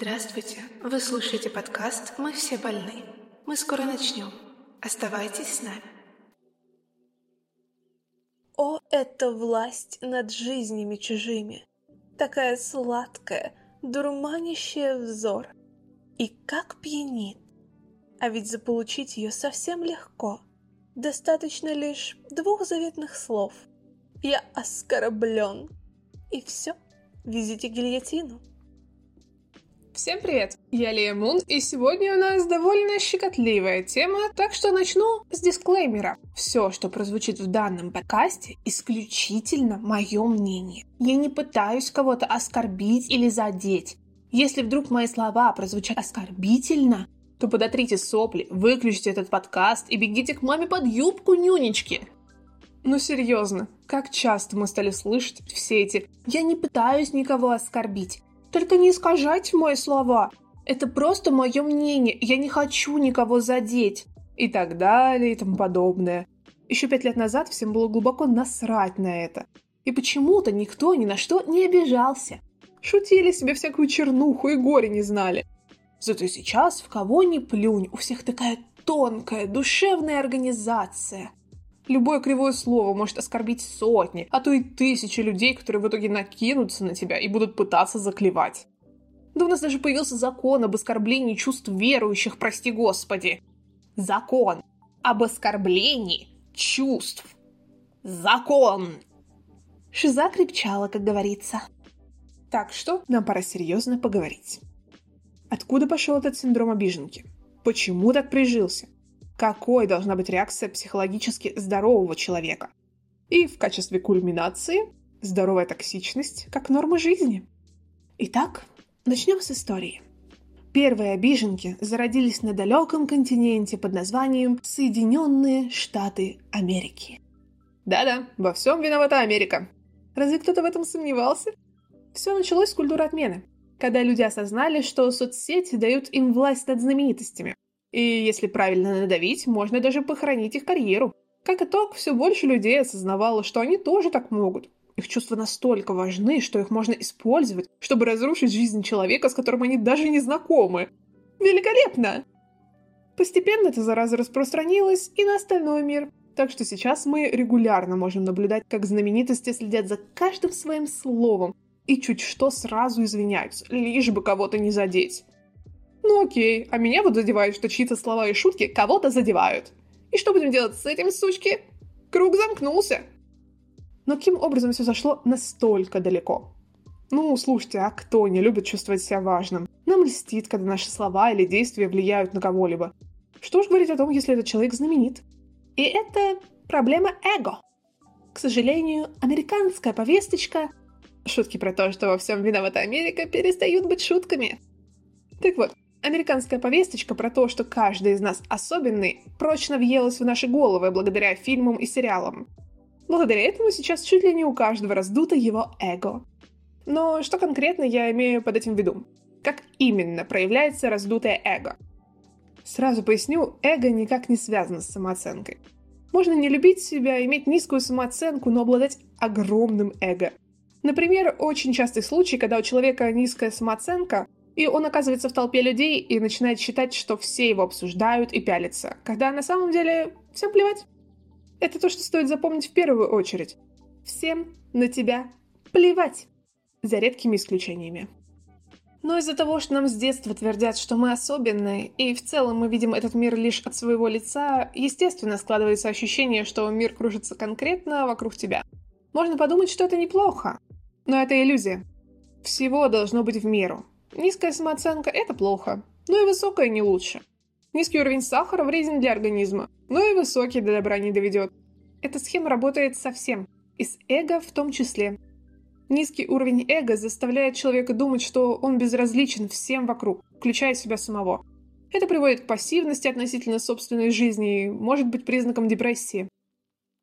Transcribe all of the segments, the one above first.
Здравствуйте! Вы слушаете подкаст «Мы все больны». Мы скоро начнем. Оставайтесь с нами. О, это власть над жизнями чужими! Такая сладкая, дурманящая взор. И как пьянит! А ведь заполучить ее совсем легко. Достаточно лишь двух заветных слов. Я оскорблен. И все, везите гильотину. Всем привет! Я Лия Мун, и сегодня у нас довольно щекотливая тема, так что начну с дисклеймера. Все, что прозвучит в данном подкасте, исключительно мое мнение. Я не пытаюсь кого-то оскорбить или задеть. Если вдруг мои слова прозвучат оскорбительно, то подотрите сопли, выключите этот подкаст и бегите к маме под юбку нюнечки. Ну серьезно, как часто мы стали слышать все эти «я не пытаюсь никого оскорбить», только не искажайте мои слова. Это просто мое мнение. Я не хочу никого задеть. И так далее, и тому подобное. Еще пять лет назад всем было глубоко насрать на это. И почему-то никто ни на что не обижался. Шутили себе всякую чернуху и горе не знали. Зато сейчас в кого ни плюнь, у всех такая тонкая, душевная организация. Любое кривое слово может оскорбить сотни, а то и тысячи людей, которые в итоге накинутся на тебя и будут пытаться заклевать. Да у нас даже появился закон об оскорблении чувств верующих, прости господи. Закон об оскорблении чувств. Закон. Шиза крепчала, как говорится. Так что нам пора серьезно поговорить. Откуда пошел этот синдром обиженки? Почему так прижился? Какой должна быть реакция психологически здорового человека. И в качестве кульминации здоровая токсичность как норма жизни. Итак, начнем с истории. Первые обиженки зародились на далеком континенте под названием Соединенные Штаты Америки. Да-да, во всем виновата Америка. Разве кто-то в этом сомневался? Все началось с культуры отмены, когда люди осознали, что соцсети дают им власть над знаменитостями, и если правильно надавить, можно даже похоронить их карьеру. Как итог, все больше людей осознавало, что они тоже так могут. Их чувства настолько важны, что их можно использовать, чтобы разрушить жизнь человека, с которым они даже не знакомы. Великолепно! Постепенно эта зараза распространилась и на остальной мир. Так что сейчас мы регулярно можем наблюдать, как знаменитости следят за каждым своим словом и чуть что сразу извиняются, лишь бы кого-то не задеть. Ну окей, а меня вот задевает, что чьи-то слова и шутки кого-то задевают. И что будем делать с этим, сучки? Круг замкнулся. Но каким образом все зашло настолько далеко? Ну, слушайте, а кто не любит чувствовать себя важным? Нам льстит, когда наши слова или действия влияют на кого-либо. Что ж говорить о том, если этот человек знаменит? И это проблема эго. К сожалению, американская повесточка... Шутки про то, что во всем виновата Америка, перестают быть шутками. Так вот, Американская повесточка про то, что каждый из нас особенный, прочно въелась в наши головы благодаря фильмам и сериалам. Благодаря этому сейчас чуть ли не у каждого раздуто его эго. Но что конкретно я имею под этим в виду? Как именно проявляется раздутое эго? Сразу поясню, эго никак не связано с самооценкой. Можно не любить себя, иметь низкую самооценку, но обладать огромным эго. Например, очень частый случай, когда у человека низкая самооценка – и он оказывается в толпе людей и начинает считать, что все его обсуждают и пялятся, когда на самом деле всем плевать. Это то, что стоит запомнить в первую очередь. Всем на тебя плевать, за редкими исключениями. Но из-за того, что нам с детства твердят, что мы особенные, и в целом мы видим этот мир лишь от своего лица, естественно складывается ощущение, что мир кружится конкретно вокруг тебя. Можно подумать, что это неплохо, но это иллюзия. Всего должно быть в меру. Низкая самооценка – это плохо, но и высокая не лучше. Низкий уровень сахара вреден для организма, но и высокий до добра не доведет. Эта схема работает со всем, и с эго в том числе. Низкий уровень эго заставляет человека думать, что он безразличен всем вокруг, включая себя самого. Это приводит к пассивности относительно собственной жизни и может быть признаком депрессии.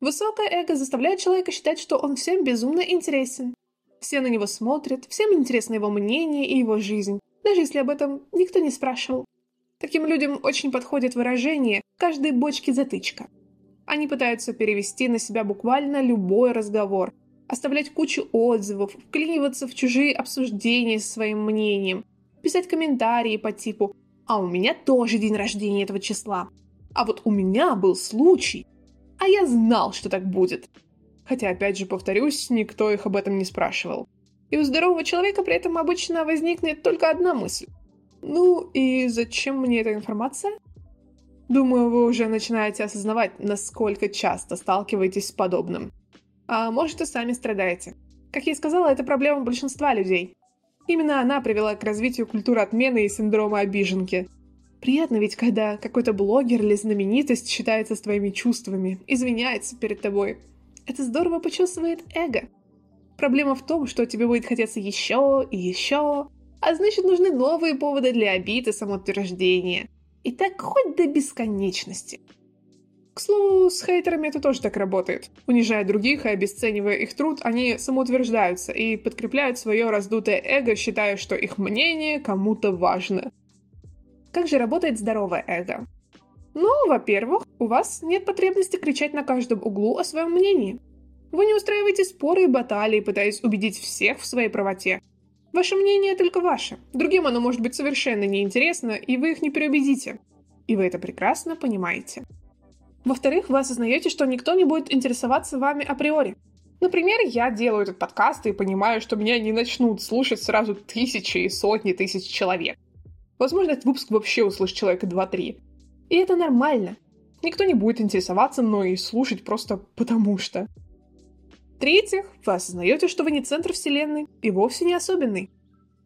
Высокое эго заставляет человека считать, что он всем безумно интересен, все на него смотрят, всем интересно его мнение и его жизнь, даже если об этом никто не спрашивал. Таким людям очень подходит выражение «каждой бочке затычка». Они пытаются перевести на себя буквально любой разговор, оставлять кучу отзывов, вклиниваться в чужие обсуждения своим мнением. писать комментарии по типу «А у меня тоже день рождения этого числа», «А вот у меня был случай», «А я знал, что так будет». Хотя, опять же, повторюсь, никто их об этом не спрашивал. И у здорового человека при этом обычно возникнет только одна мысль. Ну и зачем мне эта информация? Думаю, вы уже начинаете осознавать, насколько часто сталкиваетесь с подобным. А может и сами страдаете. Как я и сказала, это проблема большинства людей. Именно она привела к развитию культуры отмены и синдрома обиженки. Приятно ведь, когда какой-то блогер или знаменитость считается с твоими чувствами, извиняется перед тобой. Это здорово почувствует эго. Проблема в том, что тебе будет хотеться еще и еще, а значит нужны новые поводы для обид и самоутверждения. И так хоть до бесконечности. К слову, с хейтерами это тоже так работает. Унижая других и обесценивая их труд, они самоутверждаются и подкрепляют свое раздутое эго, считая, что их мнение кому-то важно. Как же работает здоровое эго? Ну, во-первых, у вас нет потребности кричать на каждом углу о своем мнении. Вы не устраиваете споры и баталии, пытаясь убедить всех в своей правоте. Ваше мнение только ваше. Другим оно может быть совершенно неинтересно, и вы их не переубедите. И вы это прекрасно понимаете. Во-вторых, вы осознаете, что никто не будет интересоваться вами априори. Например, я делаю этот подкаст и понимаю, что меня не начнут слушать сразу тысячи и сотни тысяч человек. Возможно, этот выпуск вообще услышит человека 2-3. И это нормально. Никто не будет интересоваться мной и слушать просто потому что. В-третьих, вы осознаете, что вы не центр вселенной и вовсе не особенный.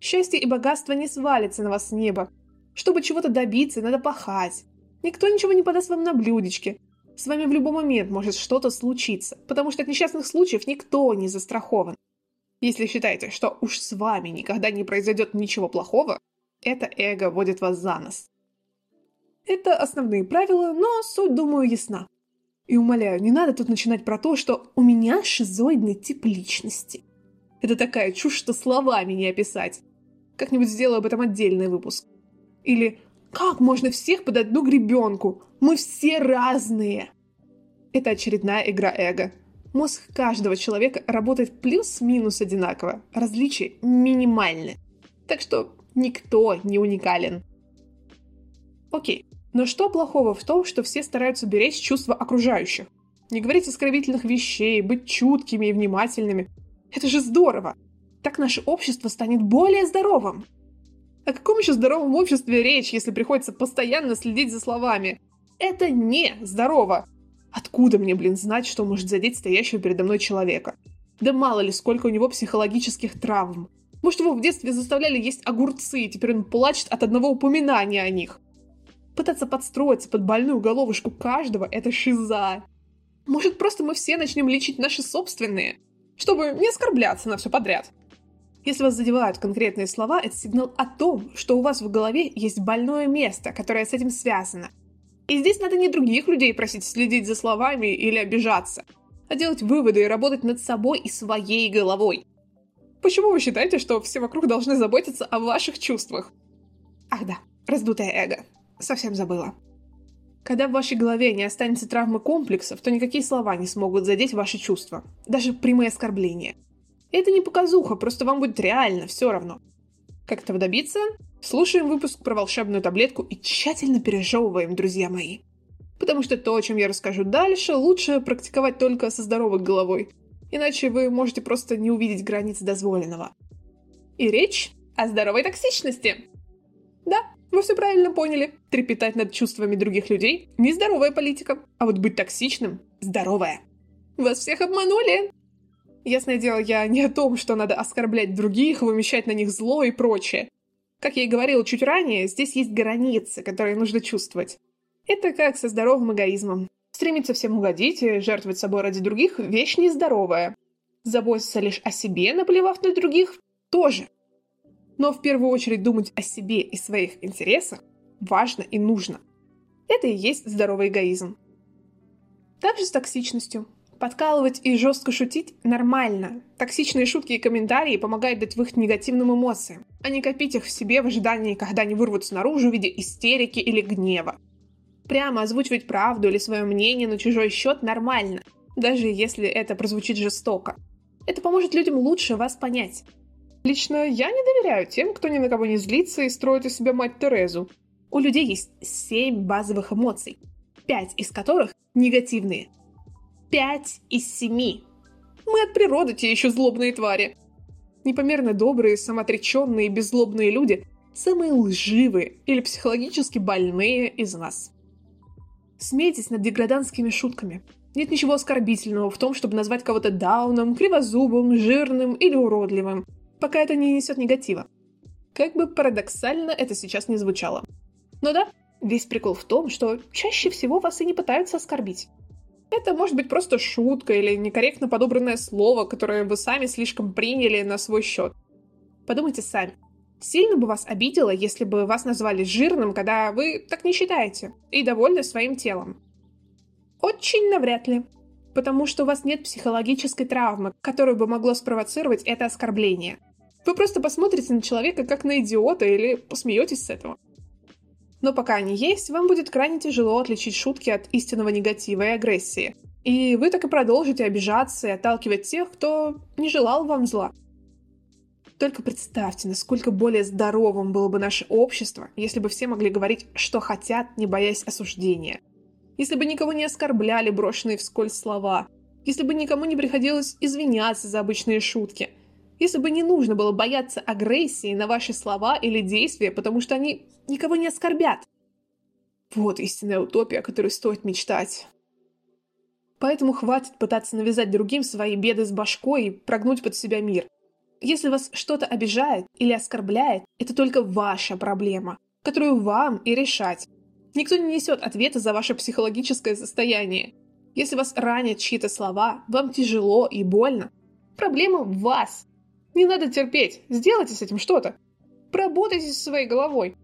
Счастье и богатство не свалится на вас с неба. Чтобы чего-то добиться, надо пахать. Никто ничего не подаст вам на блюдечке. С вами в любой момент может что-то случиться, потому что от несчастных случаев никто не застрахован. Если считаете, что уж с вами никогда не произойдет ничего плохого, это эго водит вас за нос. Это основные правила, но суть, думаю, ясна. И умоляю, не надо тут начинать про то, что у меня шизоидный тип личности. Это такая чушь, что словами не описать. Как-нибудь сделаю об этом отдельный выпуск. Или как можно всех под одну гребенку? Мы все разные. Это очередная игра эго. Мозг каждого человека работает плюс-минус одинаково. Различия минимальны. Так что Никто не уникален. Окей, но что плохого в том, что все стараются беречь чувства окружающих? Не говорить оскорбительных вещей, быть чуткими и внимательными. Это же здорово! Так наше общество станет более здоровым. О каком еще здоровом обществе речь, если приходится постоянно следить за словами? Это не здорово. Откуда мне, блин, знать, что может задеть стоящего передо мной человека? Да мало ли, сколько у него психологических травм. Может, его в детстве заставляли есть огурцы, и теперь он плачет от одного упоминания о них. Пытаться подстроиться под больную головушку каждого – это шиза. Может, просто мы все начнем лечить наши собственные, чтобы не оскорбляться на все подряд. Если вас задевают конкретные слова, это сигнал о том, что у вас в голове есть больное место, которое с этим связано. И здесь надо не других людей просить следить за словами или обижаться, а делать выводы и работать над собой и своей головой. Почему вы считаете, что все вокруг должны заботиться о ваших чувствах? Ах да, раздутое эго. Совсем забыла. Когда в вашей голове не останется травмы комплексов, то никакие слова не смогут задеть ваши чувства. Даже прямые оскорбления. это не показуха, просто вам будет реально все равно. Как этого добиться? Слушаем выпуск про волшебную таблетку и тщательно пережевываем, друзья мои. Потому что то, о чем я расскажу дальше, лучше практиковать только со здоровой головой – иначе вы можете просто не увидеть границы дозволенного. И речь о здоровой токсичности. Да, вы все правильно поняли. Трепетать над чувствами других людей – нездоровая политика, а вот быть токсичным – здоровая. Вас всех обманули! Ясное дело, я не о том, что надо оскорблять других, вымещать на них зло и прочее. Как я и говорила чуть ранее, здесь есть границы, которые нужно чувствовать. Это как со здоровым эгоизмом. Стремиться всем угодить и жертвовать собой ради других – вещь нездоровая. Заботиться лишь о себе, наплевав на других – тоже. Но в первую очередь думать о себе и своих интересах важно и нужно. Это и есть здоровый эгоизм. Также с токсичностью. Подкалывать и жестко шутить нормально. Токсичные шутки и комментарии помогают дать выход негативным эмоциям, а не копить их в себе в ожидании, когда они вырвутся наружу в виде истерики или гнева. Прямо озвучивать правду или свое мнение на чужой счет нормально, даже если это прозвучит жестоко. Это поможет людям лучше вас понять. Лично я не доверяю тем, кто ни на кого не злится и строит из себя мать Терезу. У людей есть семь базовых эмоций, пять из которых негативные. Пять из семи. Мы от природы те еще злобные твари. Непомерно добрые, самоотреченные беззлобные люди – самые лживые или психологически больные из нас. Смейтесь над деграданскими шутками. Нет ничего оскорбительного в том, чтобы назвать кого-то дауном, кривозубым, жирным или уродливым, пока это не несет негатива. Как бы парадоксально это сейчас не звучало. Но да, весь прикол в том, что чаще всего вас и не пытаются оскорбить. Это может быть просто шутка или некорректно подобранное слово, которое вы сами слишком приняли на свой счет. Подумайте сами. Сильно бы вас обидело, если бы вас назвали жирным, когда вы так не считаете, и довольны своим телом. Очень навряд ли. Потому что у вас нет психологической травмы, которую бы могло спровоцировать это оскорбление. Вы просто посмотрите на человека как на идиота или посмеетесь с этого. Но пока они есть, вам будет крайне тяжело отличить шутки от истинного негатива и агрессии. И вы так и продолжите обижаться и отталкивать тех, кто не желал вам зла. Только представьте, насколько более здоровым было бы наше общество, если бы все могли говорить, что хотят, не боясь осуждения. Если бы никого не оскорбляли брошенные вскользь слова. Если бы никому не приходилось извиняться за обычные шутки – если бы не нужно было бояться агрессии на ваши слова или действия, потому что они никого не оскорбят. Вот истинная утопия, о которой стоит мечтать. Поэтому хватит пытаться навязать другим свои беды с башкой и прогнуть под себя мир. Если вас что-то обижает или оскорбляет, это только ваша проблема, которую вам и решать. Никто не несет ответа за ваше психологическое состояние. Если вас ранят чьи-то слова, вам тяжело и больно. Проблема в вас. Не надо терпеть, сделайте с этим что-то. Поработайте со своей головой.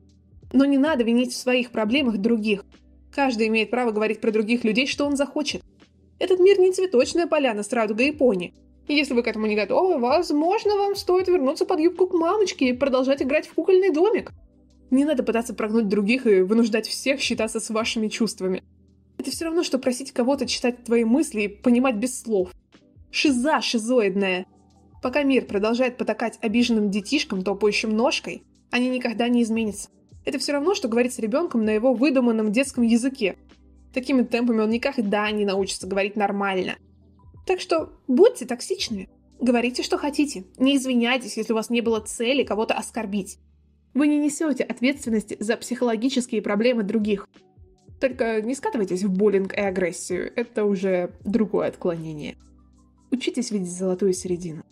Но не надо винить в своих проблемах других. Каждый имеет право говорить про других людей, что он захочет. Этот мир не цветочная поляна с радугой и пони. Если вы к этому не готовы, возможно, вам стоит вернуться под юбку к мамочке и продолжать играть в кукольный домик. Не надо пытаться прогнуть других и вынуждать всех считаться с вашими чувствами. Это все равно, что просить кого-то читать твои мысли и понимать без слов. Шиза шизоидная – Пока мир продолжает потакать обиженным детишкам, топающим ножкой, они никогда не изменятся. Это все равно, что говорить с ребенком на его выдуманном детском языке. Такими темпами он никогда не научится говорить нормально. Так что будьте токсичными. Говорите, что хотите. Не извиняйтесь, если у вас не было цели кого-то оскорбить. Вы не несете ответственности за психологические проблемы других. Только не скатывайтесь в буллинг и агрессию. Это уже другое отклонение. Учитесь видеть золотую середину.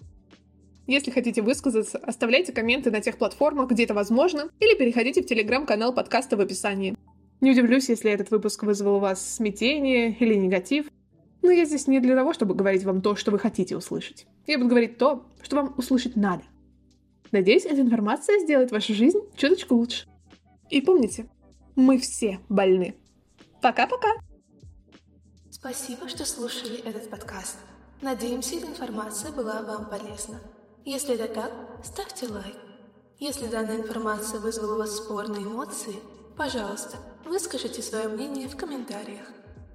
Если хотите высказаться, оставляйте комменты на тех платформах, где это возможно, или переходите в телеграм-канал подкаста в описании. Не удивлюсь, если этот выпуск вызвал у вас смятение или негатив, но я здесь не для того, чтобы говорить вам то, что вы хотите услышать. Я буду говорить то, что вам услышать надо. Надеюсь, эта информация сделает вашу жизнь чуточку лучше. И помните, мы все больны. Пока-пока! Спасибо, что слушали этот подкаст. Надеемся, эта информация была вам полезна. Если это так, ставьте лайк. Если данная информация вызвала у вас спорные эмоции, пожалуйста, выскажите свое мнение в комментариях.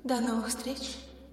До новых встреч!